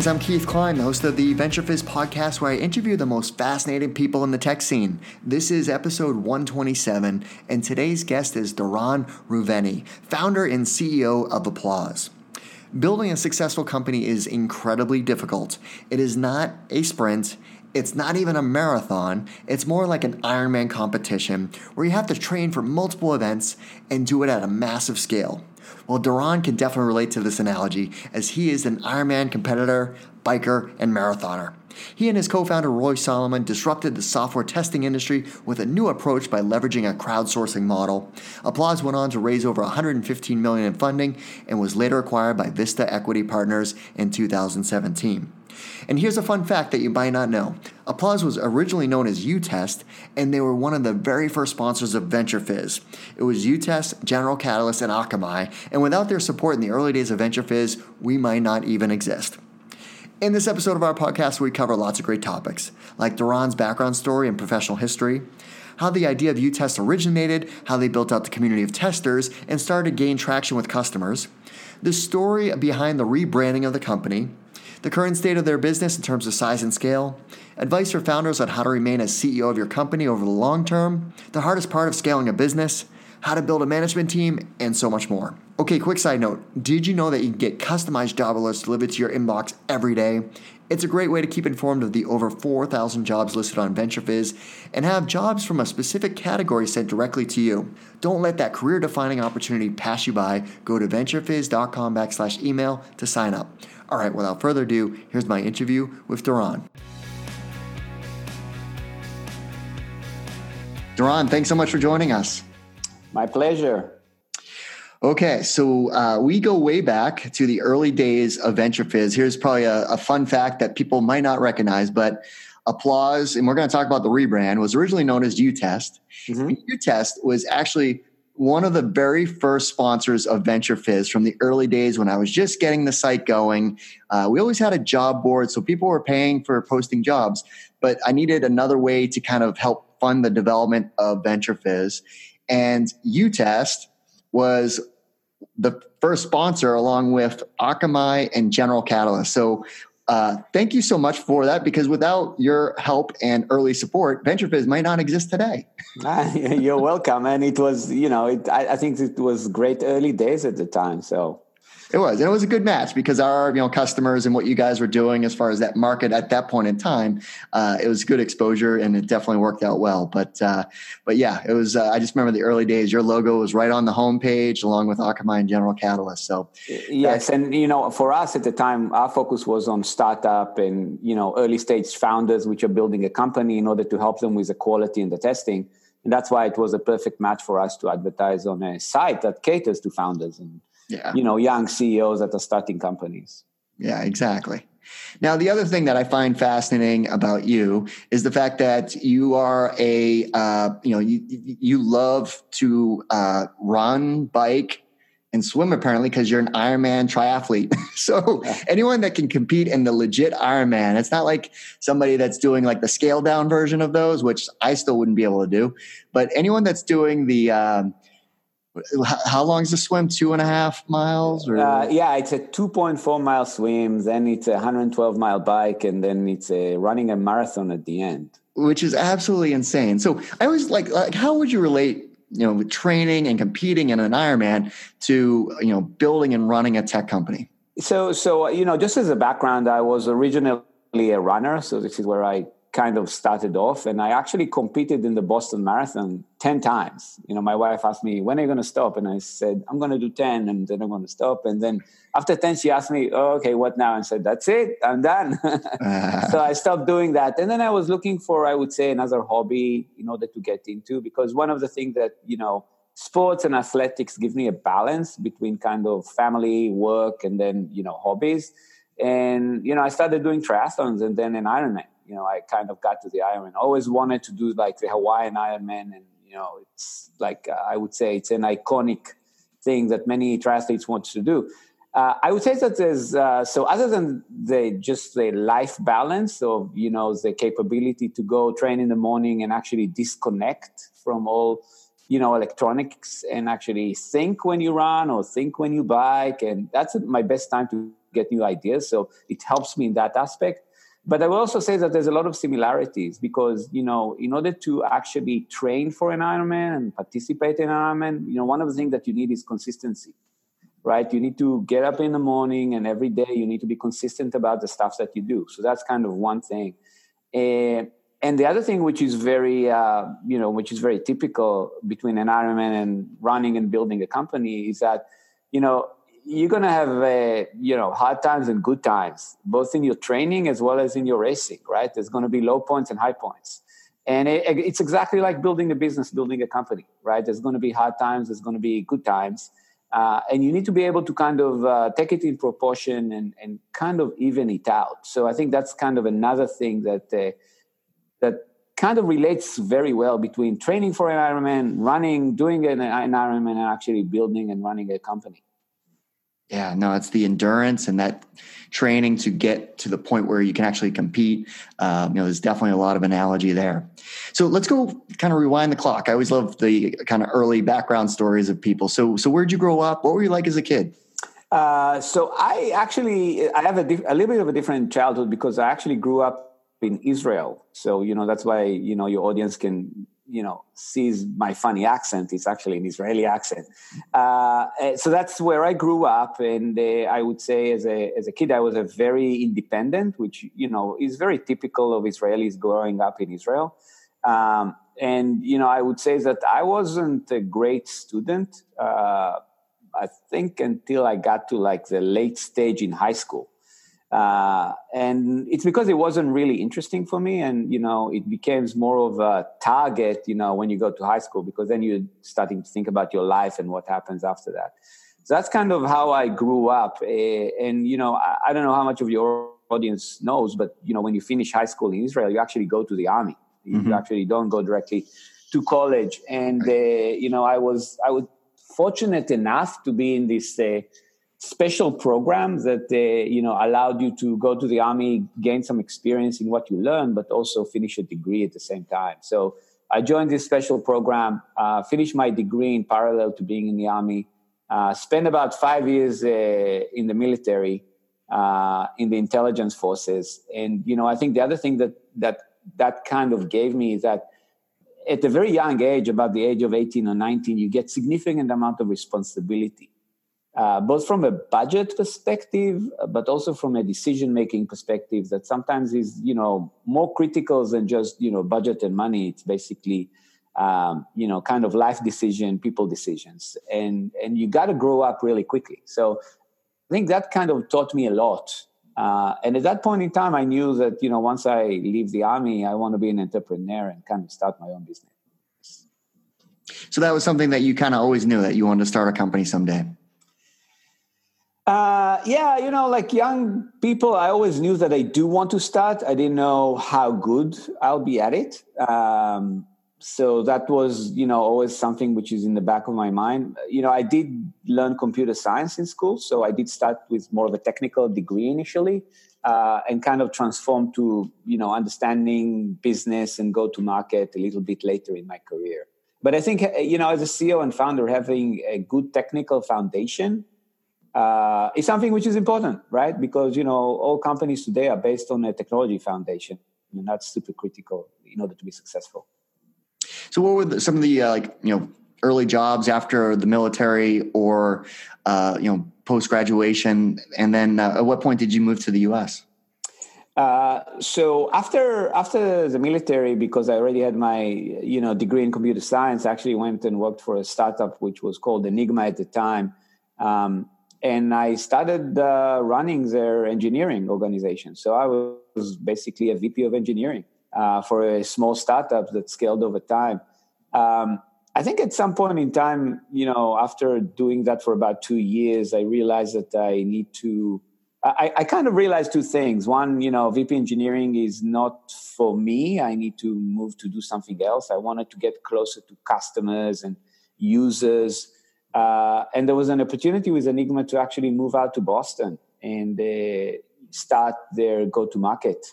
Greetings, I'm Keith Cline, the host of the Venture Fizz podcast, where I interview the most fascinating people in the tech scene. This is episode 127, and today's guest is Doron Reuveni, founder and CEO of Applause. Building a successful company is incredibly difficult. It is not a sprint. It's not even a marathon. It's more like an Ironman competition where you have to train for multiple events and do it at a massive scale. Well, Doron can definitely relate to this analogy as he is an Ironman competitor, biker, and marathoner. He and his co-founder Roy Solomon disrupted the software testing industry with a new approach by leveraging a crowdsourcing model. Applause went on to raise over 115 million in funding and was later acquired by Vista Equity Partners in 2017. And here's a fun fact that you might not know. Applause was originally known as UTest, and they were one of the very first sponsors of Venture Fizz. It was UTest, General Catalyst, and Akamai, and without their support in the early days of Venture Fizz, we might not even exist. In this episode of our podcast, we cover lots of great topics, like Doron's background story and professional history, how the idea of UTest originated, how they built out the community of testers and started to gain traction with customers, the story behind the rebranding of the company, the current state of their business in terms of size and scale, advice for founders on how to remain as CEO of your company over the long term, the hardest part of scaling a business, how to build a management team, and so much more. Okay, quick side note Did you know that you can get customized job alerts delivered to your inbox every day? It's a great way to keep informed of the over 4,000 jobs listed on VentureFizz and have jobs from a specific category sent directly to you. Don't let that career defining opportunity pass you by. Go to venturefizz.com backslash email to sign up. All right, without further ado, here's my interview with Doron. Doron, thanks so much for joining us. My pleasure. Okay, so uh, we go way back to the early days of Venture Fizz. Here's probably a, a fun fact that people might not recognize, but Applause, and we're going to talk about the rebrand, was originally known as UTest. Mm-hmm. UTest was actually one of the very first sponsors of Venture Fizz from the early days when I was just getting the site going. Uh, we always had a job board, so people were paying for posting jobs, but I needed another way to kind of help fund the development of Venture Fizz. And UTest was the first sponsor along with Akamai and General Catalyst. So uh, thank you so much for that because without your help and early support, VentureFizz might not exist today. Ah, you're welcome. And it was, you know, it, I, I, think it was great early days at the time. So it was, and it was a good match because our you know customers and what you guys were doing as far as that market at that point in time, uh, it was good exposure and it definitely worked out well. But uh, but yeah, it was. Uh, I just remember the early days. Your logo was right on the homepage along with Akamai and General Catalyst. So yes, and you know for us at the time, our focus was on startup and you know early stage founders which are building a company in order to help them with the quality and the testing. And that's why it was a perfect match for us to advertise on a site that caters to founders and yeah. you know young ceos that are starting companies yeah exactly now the other thing that i find fascinating about you is the fact that you are a uh, you know you you love to uh, run bike and swim apparently because you're an Ironman triathlete. so anyone that can compete in the legit Ironman, it's not like somebody that's doing like the scale down version of those, which I still wouldn't be able to do. But anyone that's doing the um, how long is the swim? Two and a half miles? Or? Uh, yeah, it's a 2.4 mile swim, then it's a 112 mile bike, and then it's a running a marathon at the end. Which is absolutely insane. So I always like, like how would you relate, you know, with training and competing in an Ironman to, you know, building and running a tech company? So, so you know, just as a background, I was originally a runner. So this is where I kind of started off and i actually competed in the boston marathon 10 times. You know my wife asked me when are you going to stop? And i said i'm going to do 10 and then i'm going to stop. And then after 10 she asked me oh, okay what now? And I said that's it i'm done. So i stopped doing that. And then i was looking for i would say another hobby in order to get into because one of the things that you know sports and athletics give me a balance between kind of family work and then you know hobbies. And you know i started doing triathlons and then an ironman. You know, I kind of got to the Ironman. Always wanted to do like the Hawaiian Ironman, and you know, it's like uh, I would say it's an iconic thing that many triathletes want to do. Uh, I would say that there's uh, so other than the just the life balance of you know the capability to go train in the morning and actually disconnect from all you know electronics and actually think when you run or think when you bike and that's my best time to get new ideas so it helps me in that aspect but i will also say that there's a lot of similarities because you know in order to actually train for an ironman and participate in an ironman you know one of the things that you need is consistency right? You need to get up in the morning and every day you need to be consistent about the stuff that you do. So that's kind of one thing. Uh, and the other thing which is very uh, you know which is very typical between an ironman and running and building a company is that you know you're to have uh, you know hard times and good times both in your training as well as in your racing right? There's to be low points and high points. And it, it's exactly like building a business building a company right? There's to be hard times there's to be good times uh, and you need to be able to kind of uh, take it in proportion and, and kind of even it out. So i think that's kind of another thing that uh, that kind of relates very well between training for an Ironman, running, doing an, an Ironman, and actually building and running a company. Yeah, no, it's the endurance and that training to get to the point where you can actually compete. Um, you know, there's definitely a lot of analogy there. So let's go kind of rewind the clock. I always love the kind of early background stories of people. So, so where'd you grow up? What were you like as a kid? Uh, so I actually I have a, diff- a little bit of a different childhood because I actually grew up in Israel. So, you know, that's why, you know, your audience can, you know, sees my funny accent. It's actually an Israeli accent. Uh, eh, so that's where I grew up. And uh, I would say as a, as a kid, I was a very independent, which, you know, is very typical of Israelis growing up in Israel. Um, and, you know, I would say that I wasn't a great student. Uh, I think until I got to like the late stage in high school. Uh, and it's because it wasn't really interesting for me. And you know it becomes more of a target you know when you go to high school because then you're starting to think about your life and what happens after that. So that's kind of how i grew up. Uh, and you know I, I, don't know how much of your audience knows but you know when you finish high school in israel you actually go to the army. Mm-hmm. you actually don't go directly to college. And uh, you know i was i was fortunate enough to be in this uh, special programs that uh, you know allowed you to go to the army, gain some experience in what you learn, but also finish a degree at the same time. So I joined this special program, uh, finished my degree in parallel to being in the army, uh, spent about five years uh, in the military, uh, in the intelligence forces, and you know I think the other thing that that that kind of gave me is that at a very young age, about the age of 18 or 19, you get significant amount of responsibility uh, both from a budget perspective, but also from a decision making perspective that sometimes is, you know, more critical than just, you know, budget and money. It's basically, um, you know, kind of life decision, people decisions. And, and you got to grow up really quickly. So I think that kind of taught me a lot. Uh, and at that point in time, I knew that, you know, once I leave the army, I want to be an entrepreneur and kind of start my own business. So that was something that you kind of always knew that you wanted to start a company someday. Uh, yeah, you know, like young people, I always knew that I do want to start. I didn't know how good I'll be at it. Um, so that was, you know, always something which is in the back of my mind. You know, I did learn computer science in school, so I did start with more of a technical degree initially, uh, and kind of transform to, you know, understanding business and go to market a little bit later in my career. But I think, you know, as a CEO and founder, having a good technical foundation uh, is something which is important, right? Because you know all companies today are based on a technology foundation, and that's super critical in order to be successful. So, what were the, some of the uh, like you know early jobs after the military, or uh, you know post graduation, and then uh, at what point did you move to the U.S.? Uh, so after after the military, because I already had my you know degree in computer science, I actually went and worked for a startup which was called Enigma at the time. Um, and I started uh, running their engineering organization. So I was basically a VP of engineering uh, for a small startup that scaled over time. Um, I think at some point in time, you know, after doing that for about two years, I realized that I need to. I, I kind of realized two things. One, you know, VP engineering is not for me. I need to move to do something else. I wanted to get closer to customers and users uh, and there was an opportunity with Enigma to actually move out to Boston and start their go to market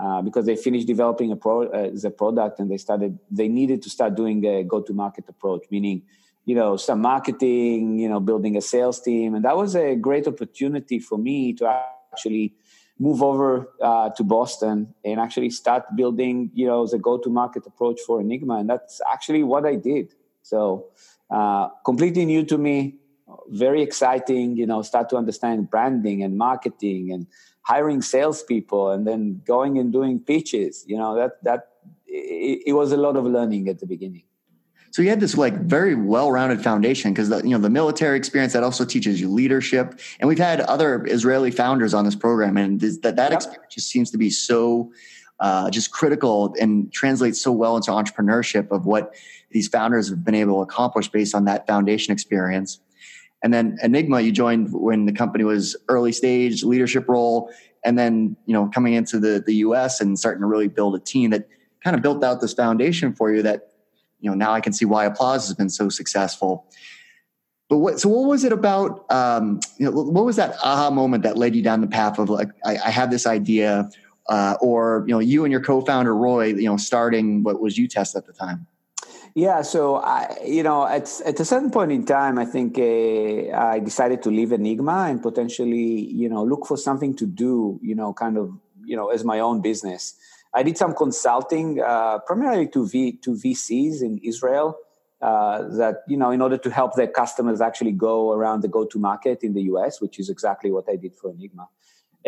uh, because they finished developing a pro uh, the product and they started they needed to start doing a go to market approach, meaning you know some marketing, you know building a sales team, and that was a great opportunity for me to actually move over uh, to Boston and actually start building, you know, the go-to-market approach for Enigma, and that's actually what I did. So, uh, completely new to me, very exciting. You know, start to understand branding and marketing and hiring salespeople, and then going and doing pitches. You know, that that it, it was a lot of learning at the beginning. So you had this like very well-rounded foundation because you know the military experience that also teaches you leadership, and we've had other Israeli founders on this program, and this, that that yep. experience just seems to be so uh, just critical and translates so well into entrepreneurship of what these founders have been able to accomplish based on that foundation experience. And then Enigma, you joined when the company was early stage leadership role, and then you know coming into the the U.S. and starting to really build a team that kind of built out this foundation for you that you know now I can see why Applause has been so successful. But what so what was it about? Um, you know, what was that aha moment that led you down the path of like I, I have this idea, uh, or you know you and your co-founder Roy, you know, starting what was UTest at the time. Yeah, so I, you know, at at a certain point in time, I think uh, I decided to leave Enigma and potentially, you know, look for something to do, you know, kind of, you know, as my own business. I did some consulting, uh, primarily to V to VCs in Israel, uh, that you know, in order to help their customers actually go around the go-to market in the US, which is exactly what I did for Enigma.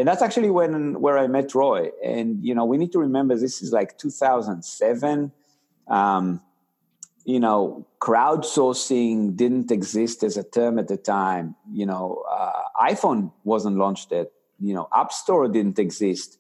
And that's actually when where I met Roy. And you know, we need to remember this is like 2007. Um, you know, crowdsourcing didn't exist as a term at the time. You know, uh, iPhone wasn't launched yet. You know, App Store didn't exist.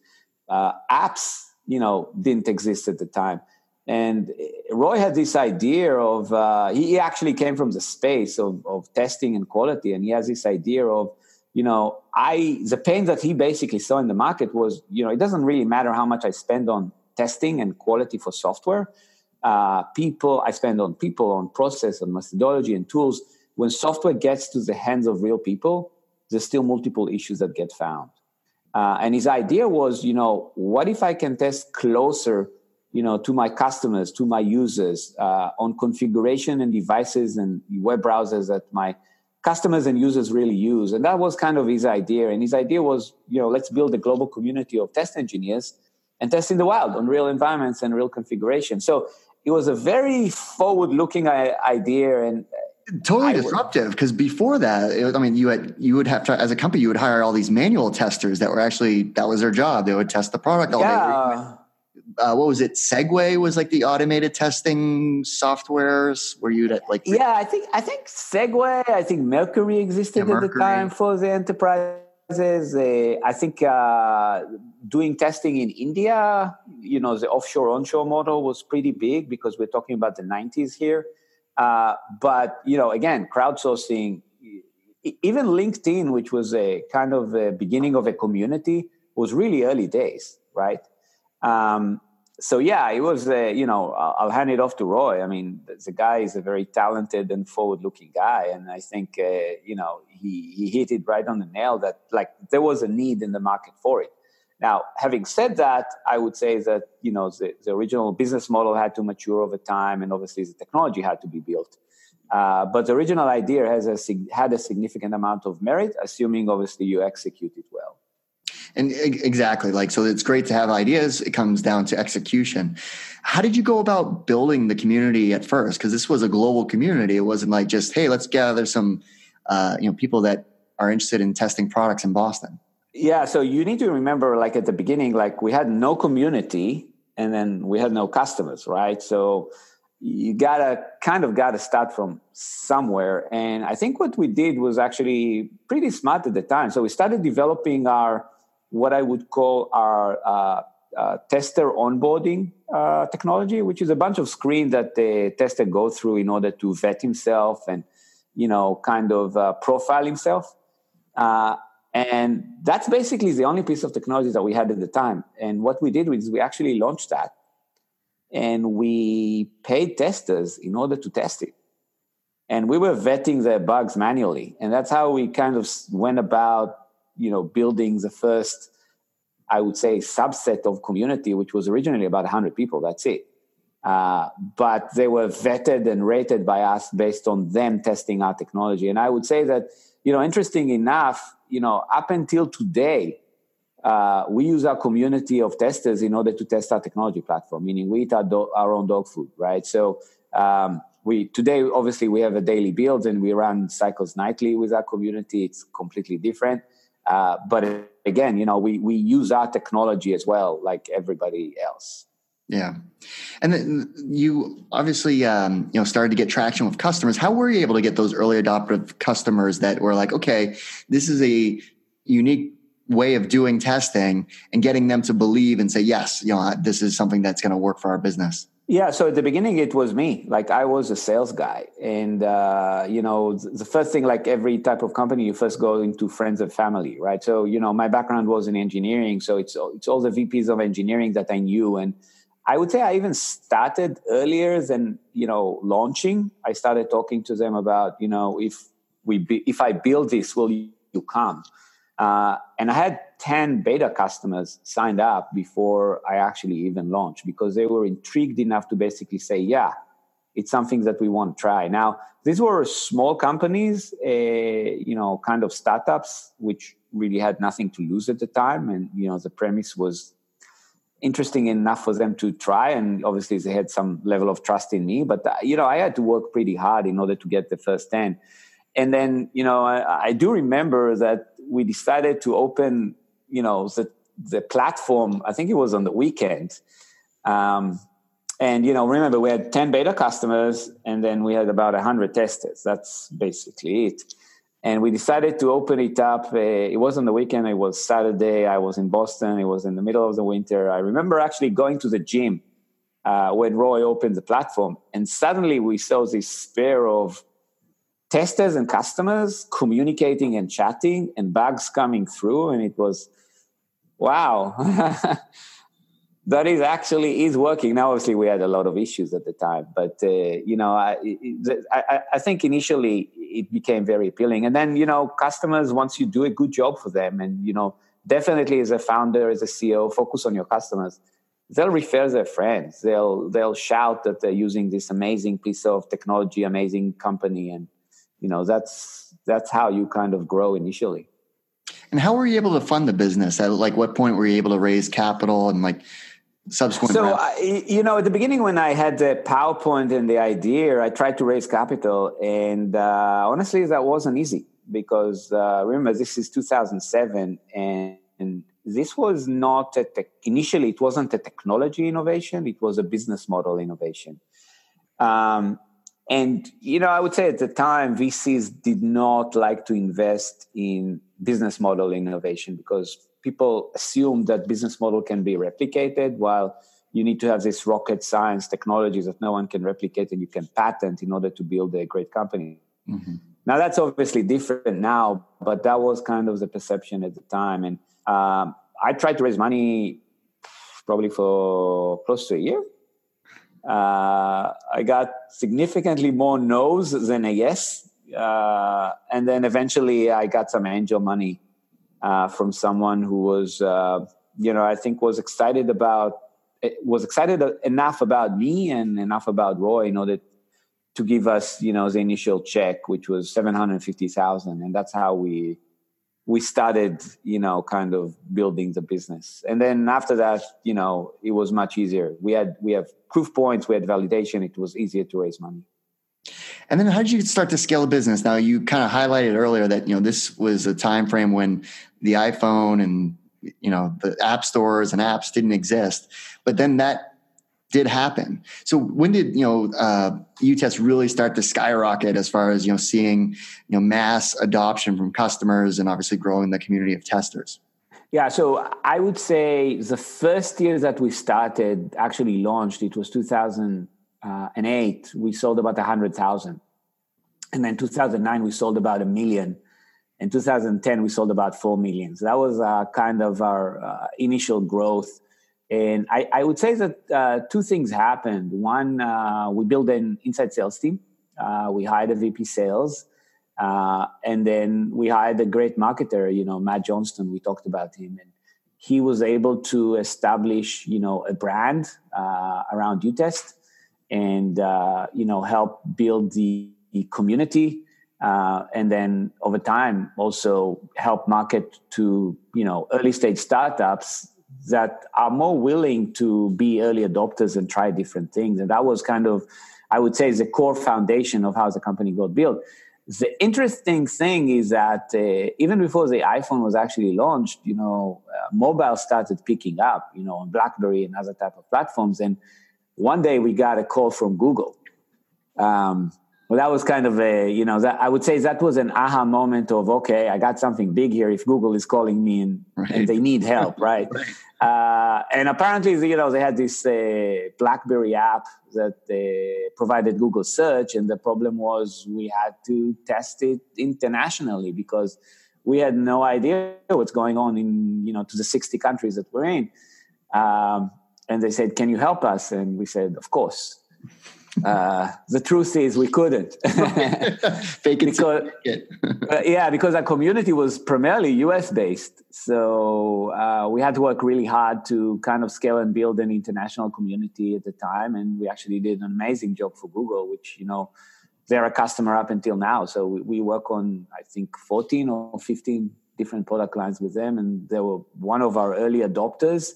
Uh, apps you know didn't exist at the time and roy had this idea of uh, he actually came from the space of, of testing and quality and he has this idea of you know i the pain that he basically saw in the market was you know it doesn't really matter how much i spend on testing and quality for software. Uh, people i spend on people on process on methodology and tools. When software gets to the hands of real people there's still multiple issues that get found. Uh, and his idea was, you know, what if I can test closer, you know, to my customers, to my users, uh, on configuration and devices and web browsers that my customers and users really use. And that was kind of his idea. And his idea was, you know, let's build a global community of test engineers and test in the wild on real environments and real configuration. So it was a very forward-looking idea, and uh, totally disruptive because before that it, i mean you had you would have to as a company you would hire all these manual testers that were actually that was their job they would test the product all yeah. day uh, what was it? Segue was like the automated testing softwares. Where you'd like yeah i think i think segue i think mercury existed yeah, mercury. at the time for the enterprises. Uh, i think uh, doing testing in india you know the offshore onshore model was pretty big because we're talking about the 90s here. Uh, but you know, again, crowdsourcing, even LinkedIn, which was a kind of a beginning of a community, was really early days, right? Um, so yeah, it was. Uh, you know, I'll, I'll, hand it off to Roy. I mean, the guy is a very talented and forward-looking guy, and I think uh, you know he he hit it right on the nail. That like there was a need in the market for it. Now, having said that, I would say that you know the, the original business model had to mature over time, and obviously the technology had to be built. Uh, but the original idea has a, had a significant amount of merit, assuming obviously you execute it well. And exactly, like so, it's great to have ideas. It comes down to execution. How did you go about building the community at first? Because this was a global community. It wasn't like just hey, let's gather some, uh, you know, people that are interested in testing products in Boston. Yeah, so you need to remember, like at the beginning, like we had no community, and then we had no customers, right? So you gotta kind of gotta start from somewhere. And I think what we did was actually pretty smart at the time. So we started developing our what I would call our uh, uh, tester onboarding uh, technology, which is a bunch of screens that the tester goes through in order to vet himself and you know kind of uh, profile himself. Uh, and that's basically the only piece of technology that we had at the time. And what we did was we actually launched that and we paid testers in order to test it. And we were vetting the bugs manually. And that's how we kind of went about, you know, building the first I would say, subset of community, which was originally about 100 people. That's it. Uh, but they were vetted and rated by us based on them testing our technology. And I would say that, you know, interesting enough, you know, up until today, uh, we use our community of testers in order to test our technology platform, meaning we eat our, do- our own dog food, right? So um, we today obviously we have a daily build and we run cycles nightly with our community. It's completely different. Uh, but again, you know, we we use our technology as well, like everybody else. Yeah, and then you obviously um, you know started to get traction with customers. How were you able to get those early adoptive customers that were like, okay, this is a unique way of doing testing, and getting them to believe and say, yes, you know, this is something that's going to work for our business. Yeah, so at the beginning it was me. Like I was a sales guy, and uh, you know, the first thing, like every type of company, you first go into friends and family, right? So you know, my background was in engineering, so it's it's all the VPs of engineering that I knew, and I would say I even started earlier than you know launching. I started talking to them about you know if we be, if I build this, will you, you come? Uh, and I had ten beta customers signed up before I actually even launched because they were intrigued enough to basically say, "Yeah, it's something that we want to try." Now these were small companies, uh, you know, kind of startups, which really had nothing to lose at the time, and you know the premise was interesting enough for them to try. And obviously they had some level of trust in me but uh, you know i had to work pretty hard in order to get the first 10 and then you know i, I do remember that we decided to open you know the the platform i think it was on the weekend um, and you know remember we had 10 beta customers and then we had about 100 testers that's basically it and we decided to open it up. Uh, it was on the weekend. It was Saturday. I was in Boston. It was in the middle of the winter. I remember actually going to the gym uh, when Roy opened the platform, and suddenly we saw this pair of testers and customers communicating and chatting, and bugs coming through, and it was wow. that is actually is working. Now obviously we had a lot of issues at the time but uh, you know I, I, I think initially it became very appealing. And then you know customers once you do a good job for them and you know definitely as a founder as a ceo focus on your customers they'll refer their friends. They'll they'll shout that they're using this amazing piece of technology amazing company and you know that's that's how you kind of grow initially. And how were you able to fund the business? At like what point were you able to raise capital and like subsequent so I, you know at the beginning when i had the powerpoint and the idea i tried to raise capital and uh, honestly that wasn't easy because uh, remember this is 2007 and, and this was not a te- initially it wasn't a technology innovation it was a business model innovation. Um, and you know i would say at the time vcs did not like to invest in business model innovation because people assume that business model can be replicated while you need to have this rocket science technologies that no one can replicate and you can patent in order to build a great company. Mm-hmm. now that's obviously different now but that was kind of the perception at the time. And um, i tried to raise money probably for close to a year uh, i got significantly more no's than a yes. Uh, and then eventually i got some angel money uh, from someone who was, uh, you know, I think was excited about was excited enough about me and enough about Roy in order to give us, you know, the initial check, which was seven hundred fifty thousand, and that's how we we started, you know, kind of building the business. And then after that, you know, it was much easier. We had we have proof points, we had validation. It was easier to raise money. And then how did you start to scale a business? Now you kind of highlighted earlier that you know this was a time frame when the iPhone and you know the app stores and apps didn't exist, but then that did happen. So when did you know uh, UTest really start to skyrocket as far as you know seeing you know mass adoption from customers and obviously growing the community of testers? Yeah, so I would say the first year that we started actually launched it was 2000 uh, we sold about a hundred thousand, and then 2009 we sold about a million. In 2010 we sold about four million. So that was uh, kind of our uh, initial growth. And I, I would say that uh, two things happened. One, uh, we built an inside sales team. Uh, we hired a VP sales. and then we hired a great marketer, you know, Matt Johnston. We talked about him. And he was able to establish, you know, a brand uh, around UTest and, uh, you know, help build the, the community. Uh, and then over time also help market to, you know, early stage startups that are more willing to be early adopters and try different things. And that was kind of, I would say, the core foundation of how the company got built. The interesting thing is that uh, even before the iPhone was actually launched, you know, uh, mobile started picking up, you know, on BlackBerry and other type of platforms. And one day we got a call from Google. Um, well, that was kind of a, you know, that I would say that was an aha moment of, okay, I got something big here. If Google is calling me and, right. and they need help, right? right. Uh, and apparently, you know, they had this uh, BlackBerry app that uh, provided Google search, and the problem was we had to test it internationally because we had no idea what's going on in, you know, to the 60 countries that we're in. Um, and they said, "Can you help us?" And we said, "Of course." Uh, the truth is we couldn't. Fake it because, uh, yeah because our community was primarily us based so uh, we had to work really hard to kind of scale and build an international community at the time. And we actually did an amazing job for google which you know they're a customer up until now. So we, we work on i think 14 or 15 different product lines with them. And they were one of our early adopters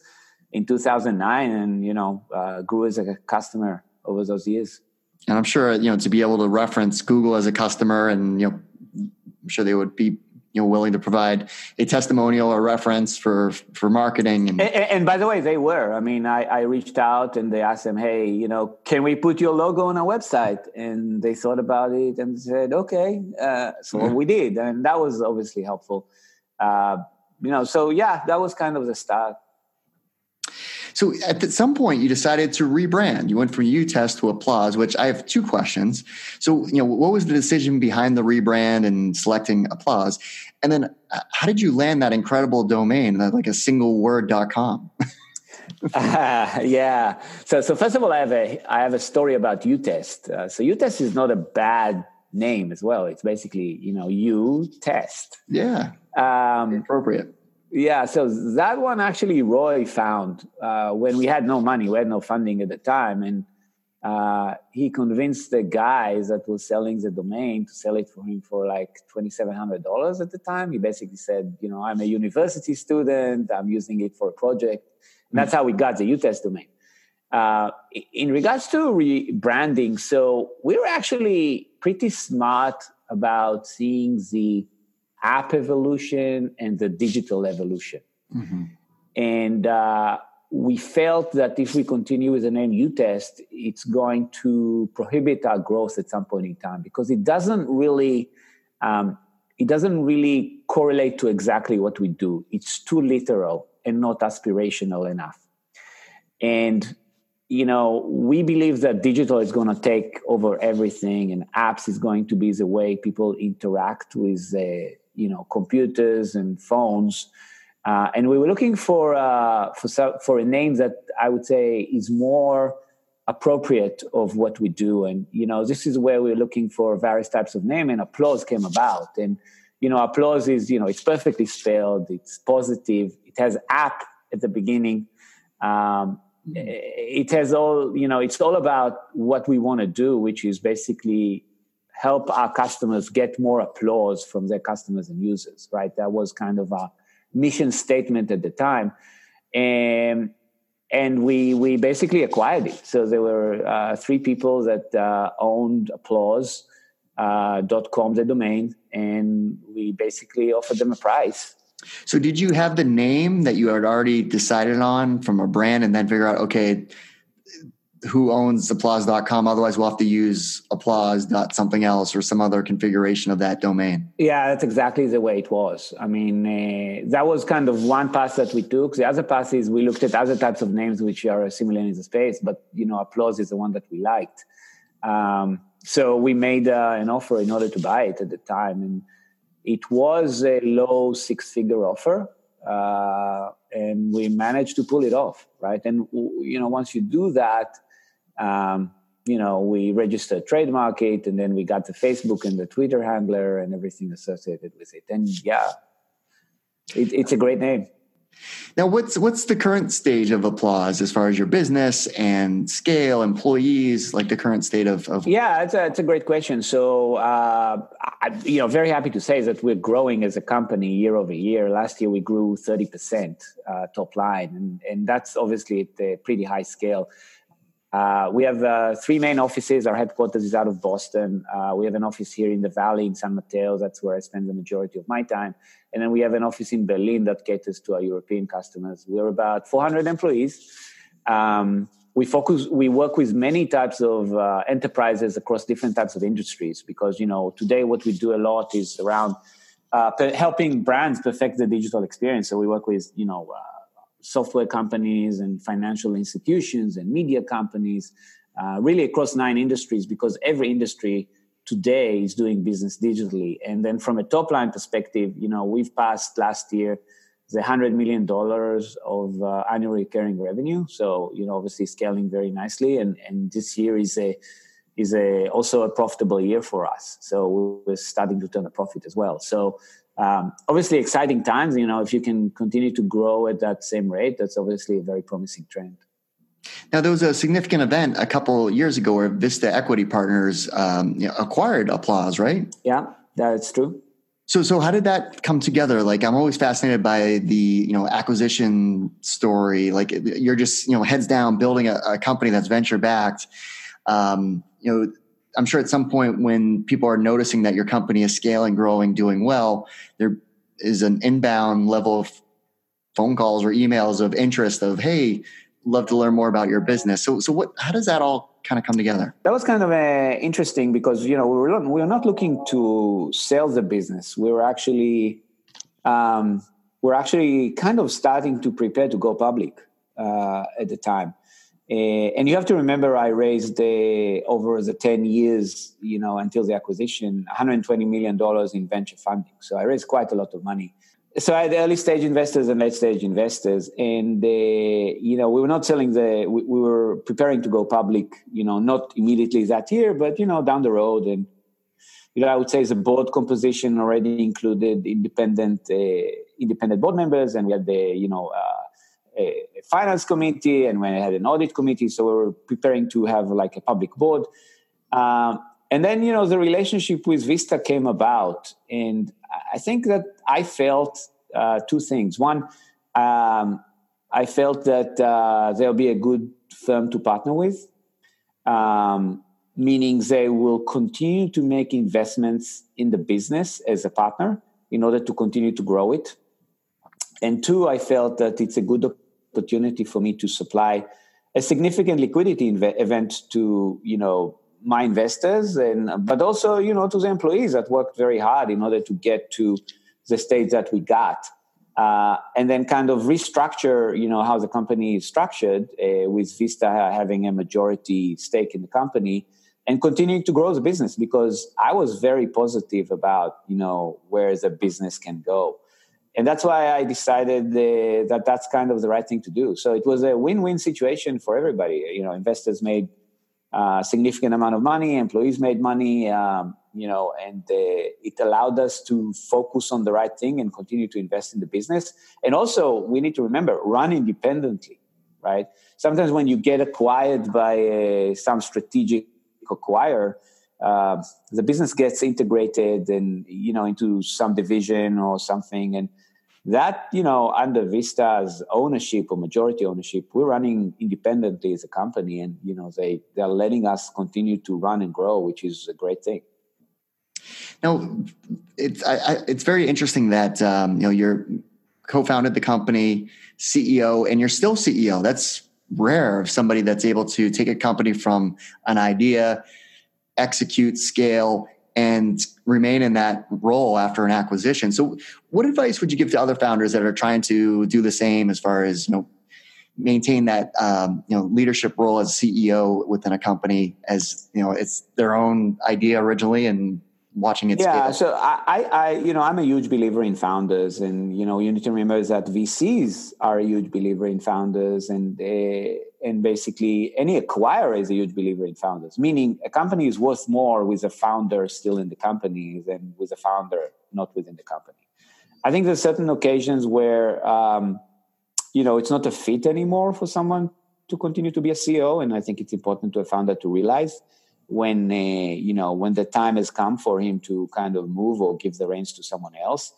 in 2009 and you know uh, grew as a customer over those years. And I'm sure you know to be able to reference Google as a customer, and you know, I'm sure they would be you know willing to provide a testimonial or reference for for marketing and, and, and by the way they were. I mean I, I reached out and they asked them hey you know can we put your logo on our website? And they thought about it and said okay. Uh, so mm-hmm. we did. And that was obviously helpful. Uh, you know so yeah that was kind of the start so at some point, you decided to rebrand. You went from UTest to Applause, which I have two questions. So, you know, what was the decision behind the rebrand and selecting Applause? And then uh, how did you land that incredible domain, like a single word.com? uh, yeah. So, so first of all, I have a I have a story about UTest. Uh, so UTest is not a bad name as well. It's basically you know you test. Yeah. Um, appropriate. Yeah, so that one actually Roy found uh, when we had no money, we had no funding at the time, and uh, he convinced the guys that was selling the domain to sell it for him for like twenty seven hundred dollars at the time. He basically said, you know, I'm a university student, I'm using it for a project, and that's how we got the UTest domain. Uh, in regards to rebranding, so we were actually pretty smart about seeing the app evolution and the digital evolution. Mm-hmm. And uh, we felt that if we continue with the name UTest, it's going to prohibit our growth at some point in time because it doesn't really um, it doesn't really correlate to exactly what we do. It's too literal and not aspirational enough. And you know, we believe that digital is going to take over everything, and apps is going to be the way people interact with uh, you know computers and phones. Uh, and we were looking for uh, for for a name that I would say is more appropriate of what we do. And you know, this is where we're looking for various types of name, and applause came about. And you know, applause is you know it's perfectly spelled, it's positive, it has app at the beginning. Um, it has all you know it's all about what we want to do which is basically help our customers get more applause from their customers and users, right? That was kind of our mission statement at the time. And and we we basically acquired it. So there were uh, three people that uh, owned Applause uh, .com, the domain, and we basically offered them a price. So did you have the name that you had already decided on from a brand, and then figure out okay, who owns applause.com. Otherwise, we'll have to use applause something else or some other configuration of that domain. Yeah, that's exactly the way it was. I mean, uh, that was kind of one path that we took. The other path is we looked at other types of names which are similar in the space, but you know, applause is the one that we liked. Um, so we made uh, an offer in order to buy it at the time, and it was a low six-figure offer. Uh, and we managed to pull it off, right? And you know, once you do that, um, you know, we registered trademark it, and then we got the Facebook and the Twitter handler and everything associated with it. And yeah, it, it's a great name. Now, what's what's the current stage of applause as far as your business and scale, employees, like the current state of? of- yeah, it's a, it's a great question. So, uh, I, you know, very happy to say that we're growing as a company year over year. Last year we grew thirty percent uh, top line, and and that's obviously at a pretty high scale. Uh, we have uh, three main offices. Our headquarters is out of Boston. Uh, we have an office here in the Valley in San Mateo. That's where I spend the majority of my time. And then we have an office in Berlin that caters to our European customers. We're about 400 employees. Um, we focus, we work with many types of uh, enterprises across different types of industries because, you know, today what we do a lot is around uh, helping brands perfect the digital experience. So we work with, you know, software companies and financial institutions and media companies, uh, really across nine industries, because every industry today is doing business digitally. And then from a top line perspective, you know, we've passed last year the hundred million dollars of uh, annual recurring revenue. So, you know, obviously scaling very nicely. And and this year is a is a also a profitable year for us. So we're starting to turn a profit as well. So um, obviously exciting times. You know, if you can continue to grow at that same rate, that's obviously a very promising trend. Now, there was a significant event a couple years ago where Vista Equity Partners um, you know, acquired Applause, right? Yeah, that's true. So, so how did that come together? Like, I'm always fascinated by the you know acquisition story. Like, you're just you know heads down building a, a company that's venture backed. Um, you know, I'm sure at some point when people are noticing that your company is scaling, growing, doing well, there is an inbound level of phone calls or emails of interest of, hey, love to learn more about your business. So, so what? How does that all kind of come together? That was kind of uh, interesting because you know we were we not looking to sell the business. We were actually um, we're actually kind of starting to prepare to go public uh, at the time. Uh, and you have to remember, I raised uh, over the 10 years, you know, until the acquisition, $120 million in venture funding. So I raised quite a lot of money. So I had early stage investors and late stage investors. And, uh, you know, we were not selling the, we, we, were preparing to go public, you know, not immediately that year, but, you know, down the road. And, you know, I would say the board composition already included independent, independent board members. And we had the, you know, a, finance committee and when I had an audit committee. So we were preparing to have like a public board. Um, and then, you know, the relationship with Vista came about. And I think that I felt uh, two things. One, um, I felt that uh, there'll be a good firm to partner with, um, meaning they will continue to make investments in the business as a partner in order to continue to grow it. And two, I felt that it's a good opportunity for me to supply a significant liquidity inv- event to you know my investors and but also you know to the employees that worked very hard in order to get to the stage that we got. Uh, and then kind of restructure you know how the company is structured uh, with vista having a majority stake in the company and continuing to grow the business because i was very positive about you know where the business can go and that's why I decided uh, that that's kind of the right thing to do. So it was a win-win situation for everybody. You know, investors made a uh, significant amount of money, employees made money, um, you know, and uh, it allowed us to focus on the right thing and continue to invest in the business. And also, we need to remember, run independently, right? Sometimes when you get acquired by uh, some strategic acquirer, uh, the business gets integrated and you know into some division or something and that you know under vista's ownership or majority ownership we're running independently as a company and you know they they're letting us continue to run and grow which is a great thing. Now it's I, I, it's very interesting that um, you know you're co-founded the company ceo and you're still ceo that's rare of somebody that's able to take a company from an idea execute scale and remain in that role after an acquisition. So, what advice would you give to other founders that are trying to do the same as far as you know maintain that um, you know leadership role as CEO within a company as you know it's their own idea originally and watching it yeah scale? so I, I you know i'm a huge believer in founders and you know you need to remember that vcs are a huge believer in founders and they and basically any acquirer is a huge believer in founders meaning a company is worth more with a founder still in the company than with a founder not within the company i think there's certain occasions where um, you know, it's not a fit anymore for someone to continue to be a CEO. And I think it's important to a founder to realize when, uh, you know, when the time has come for him to kind of move or give the reins to someone else.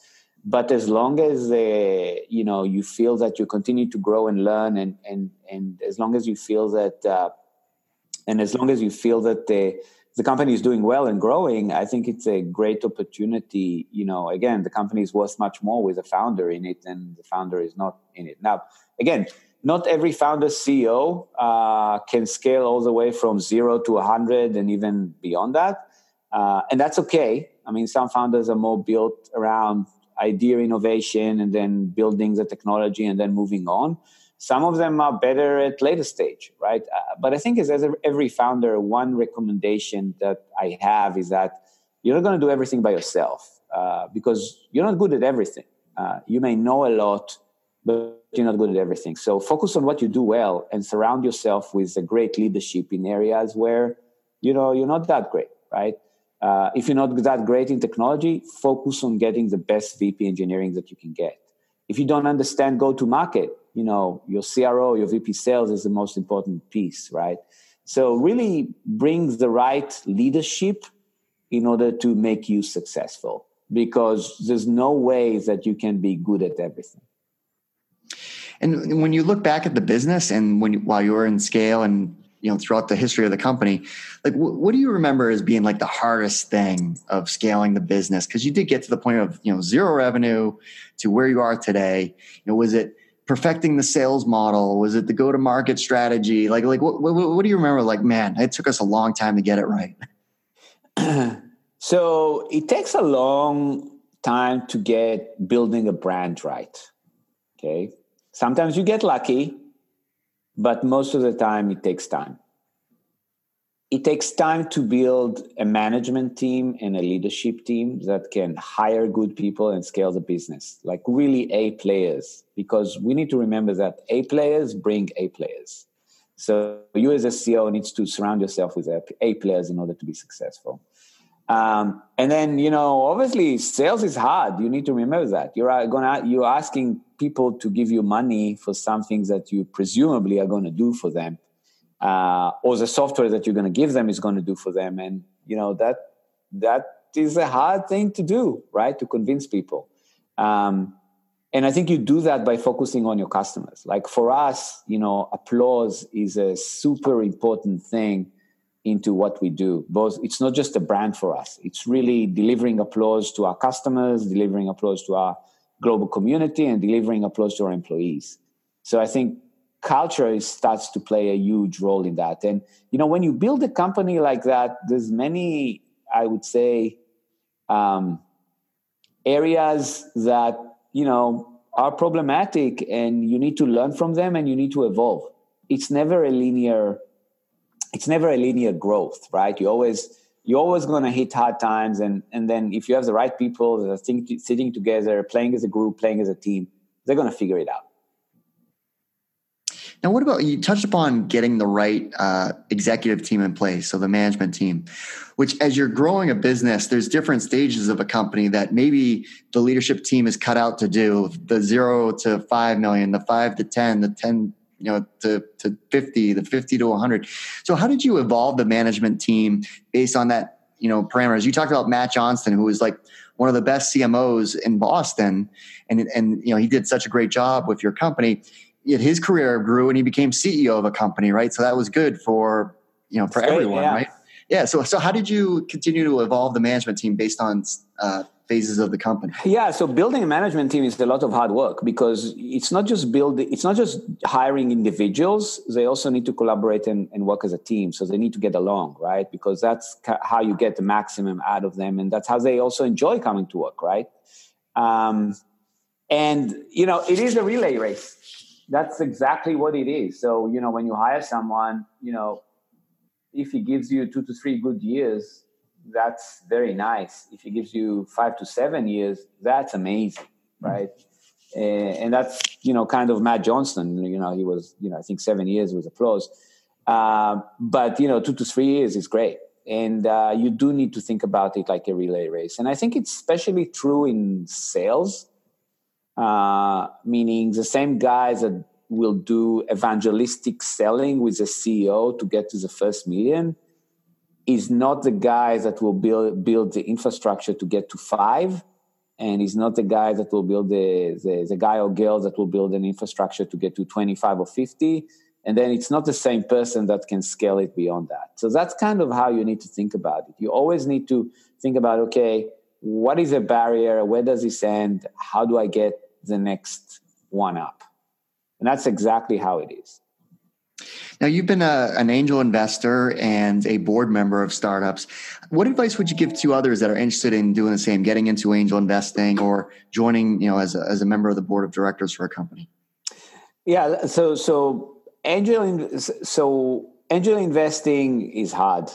But as long as, uh, you know, you feel that you continue to grow and learn and, and, and as long as you feel that, uh, and as long as you feel that the, the company is doing well and growing, I think it's a great opportunity. You know, again, the company is worth much more with a founder in it than the founder is not in it. Now, again, not every founder CEO uh, can scale all the way from zero to 100 and even beyond that. Uh, and that's okay. I mean, some founders are more built around idea innovation and then building the technology and then moving on. Some of them are better at later stage, right? Uh, but I think as, as every founder, one recommendation that I have is that you're not going to do everything by yourself uh, because you're not good at everything. Uh, you may know a lot, but you're not good at everything. So focus on what you do well and surround yourself with a great leadership in areas where you know you're not that great, right? Uh, if you're not that great in technology, focus on getting the best VP engineering that you can get. If you don't understand go to market, you know your cro your vp sales is the most important piece right so really brings the right leadership in order to make you successful because there's no way that you can be good at everything and when you look back at the business and when while you were in scale and you know throughout the history of the company like wh- what do you remember as being like the hardest thing of scaling the business because you did get to the point of you know zero revenue to where you are today you know was it perfecting the sales model? Was it the go to market strategy? Like, like what, what, what, do you remember? Like, man, it took us a long time to get it right. so it takes a long time to get building a brand right. Okay. Sometimes you get lucky, but most of the time it takes time. It takes time to build a management team and a leadership team that can hire good people and scale the business like really a players because we need to remember that a players bring a players. So you as a ceo needs to surround yourself with a players in order to be successful um, and then you know obviously sales is hard. You need to remember that. You're uh, gonna you're asking people to give you money for something that you presumably are going to do for them uh, or the software that you're going to give them is going to do for them. And you know that that is a hard thing to do right to convince people. Um, and i think you do that by focusing on your customers. Like for us you know applause is a super important thing into what we do both it's not just a brand for us it's really delivering applause to our customers delivering applause to our global community and delivering applause to our employees so i think culture is, starts to play a huge role in that. And you know, when you build a company like that, there's many, I would say, um, areas that you know are problematic, and you need to learn from them, and you need to evolve. It's never a linear. It's never a linear growth, right? You always you're always going to hit hard times and and then if you have the right people that are think, sitting together playing as a group playing as a team they're going to figure it out now, what about you touched upon getting the right uh, executive team in place, so the management team, which as you're growing a business, there's different stages of a company that maybe the leadership team is cut out to do the zero to five million, the five to 10, the 10 you know to, to 50 the 50 to 100 so how did you evolve the management team based on that you know parameters you talked about matt johnston who was like one of the best cmos in boston and and you know he did such a great job with your company his career grew and he became CEO of a company, right? So that was good for you know for everyone, yeah. right? Yeah. So so how did you continue to evolve the management team based on uh, phases of the company? Yeah. So building a management team is a lot of hard work because it's not just building, it's not just hiring individuals. They also need to collaborate and, and work as a team. So they need to get along, right? Because that's how you get the maximum out of them, and that's how they also enjoy coming to work, right? Um, and you know, it is a relay race that's exactly what it is. So, you know, when you hire someone, you know, if he gives you two to three good years, that's very nice. If he gives you five to seven years, that's amazing, mm-hmm. right? Mm-hmm. Uh, and that's you know kind of Matt Johnston. You know, he was you know I think seven years was applause, uh, but you know two to three years is great. And uh, you do need to think about it like a relay race. And I think it's especially true in sales uh, meaning the same guys that will do evangelistic selling with the CEO to get to the first million is not the guy that will build build the infrastructure to get to five and he's not the guy that will build the, the, the guy or girl that will build an infrastructure to get to 25 or 50 and then it's not the same person that can scale it beyond that. So that's kind of how you need to think about it. You always need to think about okay what is a barrier? Where does this end? How do i get the next one up? And that's exactly how it is now, you've been a, an angel investor and a board member of startups. What advice would you give to others that are interested in doing the same, getting into angel investing or joining, you know, as a, as a member of the board of directors for a company? Yeah, so so angel so angel investing is hard.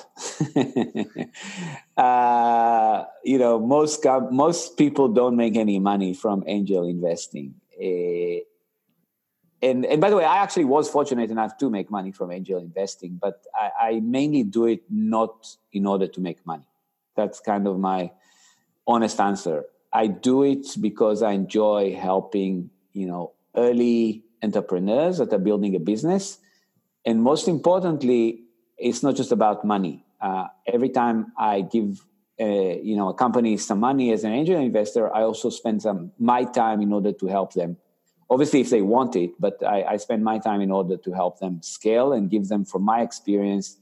uh, you know, most most people don't make any money from angel investing. Uh, and and by the way, I actually was fortunate enough to make money from angel investing, but I, I, mainly do it not in order to make money. That's kind of my honest answer. I do it because I enjoy helping, you know, early entrepreneurs that are building a business, and most importantly, it's not just about money. Uh, every time I give, uh, you know, a company some money as an angel investor, I also spend some my time in order to help them obviously if they want it but I, I, spend my time in order to help them scale and give them from my experience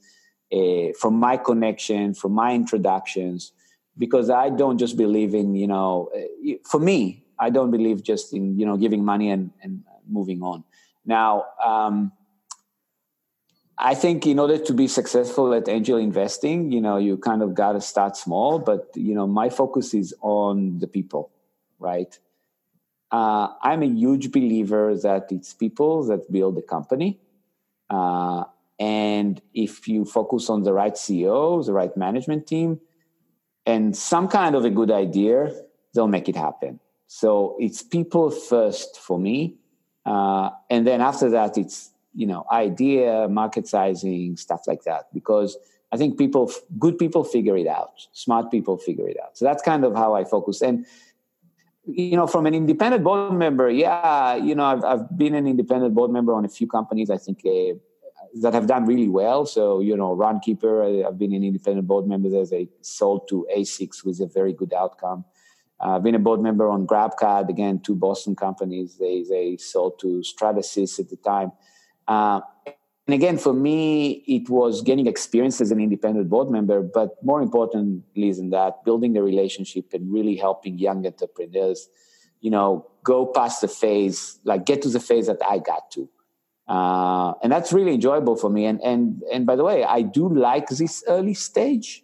uh, from my connection from my introductions because i don't just believe in you know uh, for me i don't believe just in you know giving money and, and moving on. Now um, i think in order to be successful at angel investing you know you kind of got to start small but you know my focus is on the people right uh, I'm a huge believer that it's people that build the company. Uh, and if you focus on the right CEO, the right management team, and some kind of a good idea, they'll make it happen. So it's people first for me. Uh, and then after that, it's, you know, idea, market sizing, stuff like that. Because I think people, good people figure it out. Smart people figure it out. So that's kind of how I focus. And you know, from an independent board member, yeah, you know, I've, I've been an independent board member on a few companies, I think, uh, that have done really well. So, you know, Runkeeper, I've been an independent board member as they sold to ASICS with a very good outcome. Uh, I've been a board member on GrabCAD, again, two Boston companies. They, they sold to Stratasys at the time. Uh, and again, for me, it was gaining experience as an independent board member, but more importantly than that, building a relationship and really helping young entrepreneurs, you know, go past the phase, like get to the phase that I got to. Uh, and that's really enjoyable for me. And and and by the way, I do like this early stage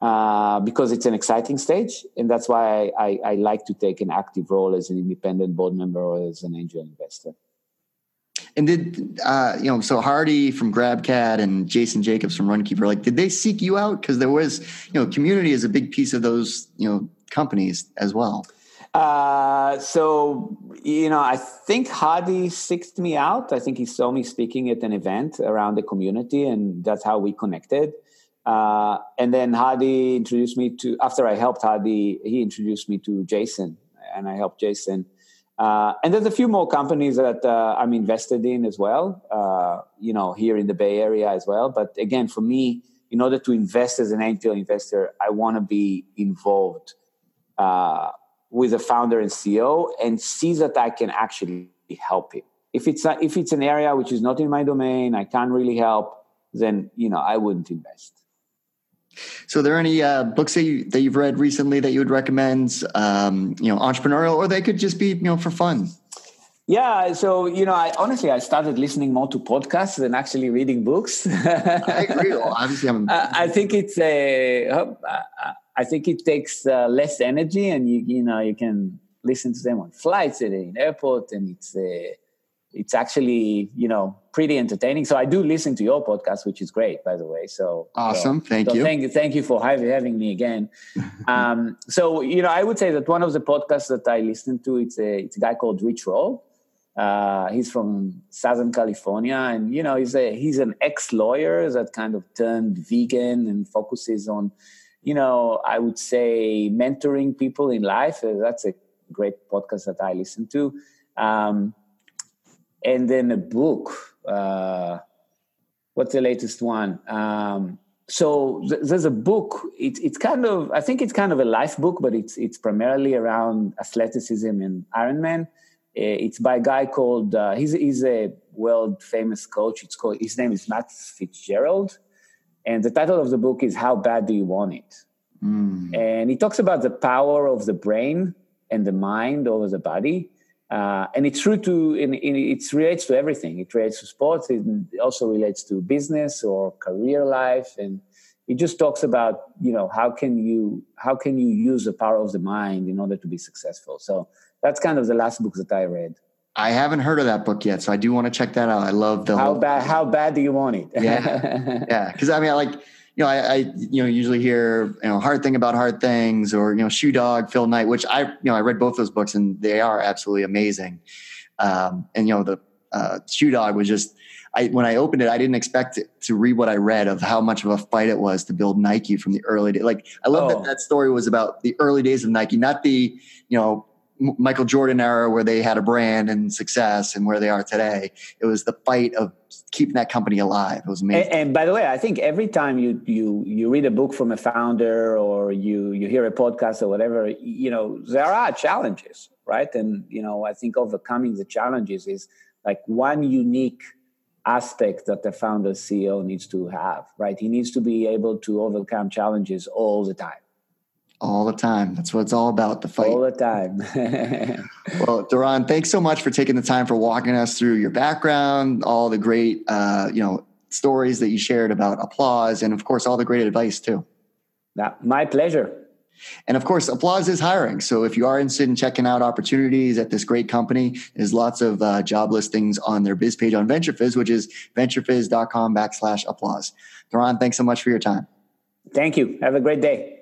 uh, because it's an exciting stage, and that's why I, I, I like to take an active role as an independent board member or as an angel investor. And did uh, you know? So Hardi from GrabCAD and Jason Jacobs from Runkeeper, like, did they seek you out? Because there was, you know, community is a big piece of those, you know, companies as well. Uh, so you know, I think Hardi seeked me out. I think he saw me speaking at an event around the community, and that's how we connected. Uh, and then Hardi introduced me to. After I helped Hardi, he introduced me to Jason, and I helped Jason uh, and there's a few more companies that uh, I'm invested in as well, uh, you know, here in the Bay Area as well. But again, for me, in order to invest as an angel investor, I want to be involved uh, with the founder and CEO and see that I can actually help him. If it's a, if it's an area which is not in my domain, I can't really help, then you know I wouldn't invest. So, are there any uh, books that you that you've read recently that you would recommend? Um, you know, entrepreneurial, or they could just be you know for fun. Yeah, so you know, I honestly I started listening more to podcasts than actually reading books. I agree. Obviously, I'm. I think it's a. I think it takes uh, less energy, and you you know you can listen to them on flights and in airport, and it's. Uh, it's actually you know pretty entertaining. So I do listen to your podcast, which is great, by the way. So awesome, so, thank so you, thank you, thank you for having me again. um, so you know, I would say that one of the podcasts that I listen to it's a it's a guy called Rich Roll. Uh, he's from Southern California, and you know he's a he's an ex lawyer that kind of turned vegan and focuses on, you know, I would say mentoring people in life. That's a great podcast that I listen to. Um, and then a book. Uh, what's the latest one? Um, so th- there's a book. It's it's kind of I think it's kind of a life book, but it's it's primarily around athleticism and Ironman. Eh, it's by a guy called uh, he's he's a world famous coach. It's called his name is Matt Fitzgerald, and the title of the book is How Bad Do You Want It? Mm. And he talks about the power of the brain and the mind over the body. Uh, and it's true to in, in, it relates to everything. It relates to sports. It also relates to business or career life. And it just talks about you know how can you how can you use the power of the mind in order to be successful? So that's kind of the last book that i read. I haven't heard of that book yet so i do want to check that out. I love the how whole- bad how bad do you want it? Yeah. Yeah because i mean i like you know, I, I, you know usually hear you know hard thing about hard things or you know Shoe Dog Phil Knight, which I you know I read both those books and they are absolutely amazing. Um, and you know the uh, Shoe Dog was just I when I opened it, I didn't expect to read what I read of how much of a fight it was to build Nike from the early days. Like I love oh. that that story was about the early days of Nike, not the you know Michael Jordan era where they had a brand and success and where they are today. It was the fight of keeping that company alive. It was amazing. And, and, by the way, I think every time you you you read a book from a founder or you you hear a podcast or whatever, you know there are challenges, right? And you know I think overcoming the challenges is like one unique aspect that the founder CEO needs to have, right? He needs to be able to overcome challenges all the time all the time. That's what it's all about the fight. All the time. well, Doron, thanks so much for taking the time for walking us through your background, all the great, uh, you know, stories that you shared about applause, and of course, all the great advice too. Yeah, my pleasure. And of course, Applause is hiring. So if you are interested in checking out opportunities at this great company, there's lots of uh, job listings on their biz page on VentureFizz, which is venturefizz.com backslash applause. Doron, thanks so much for your time. Thank you. Have a great day.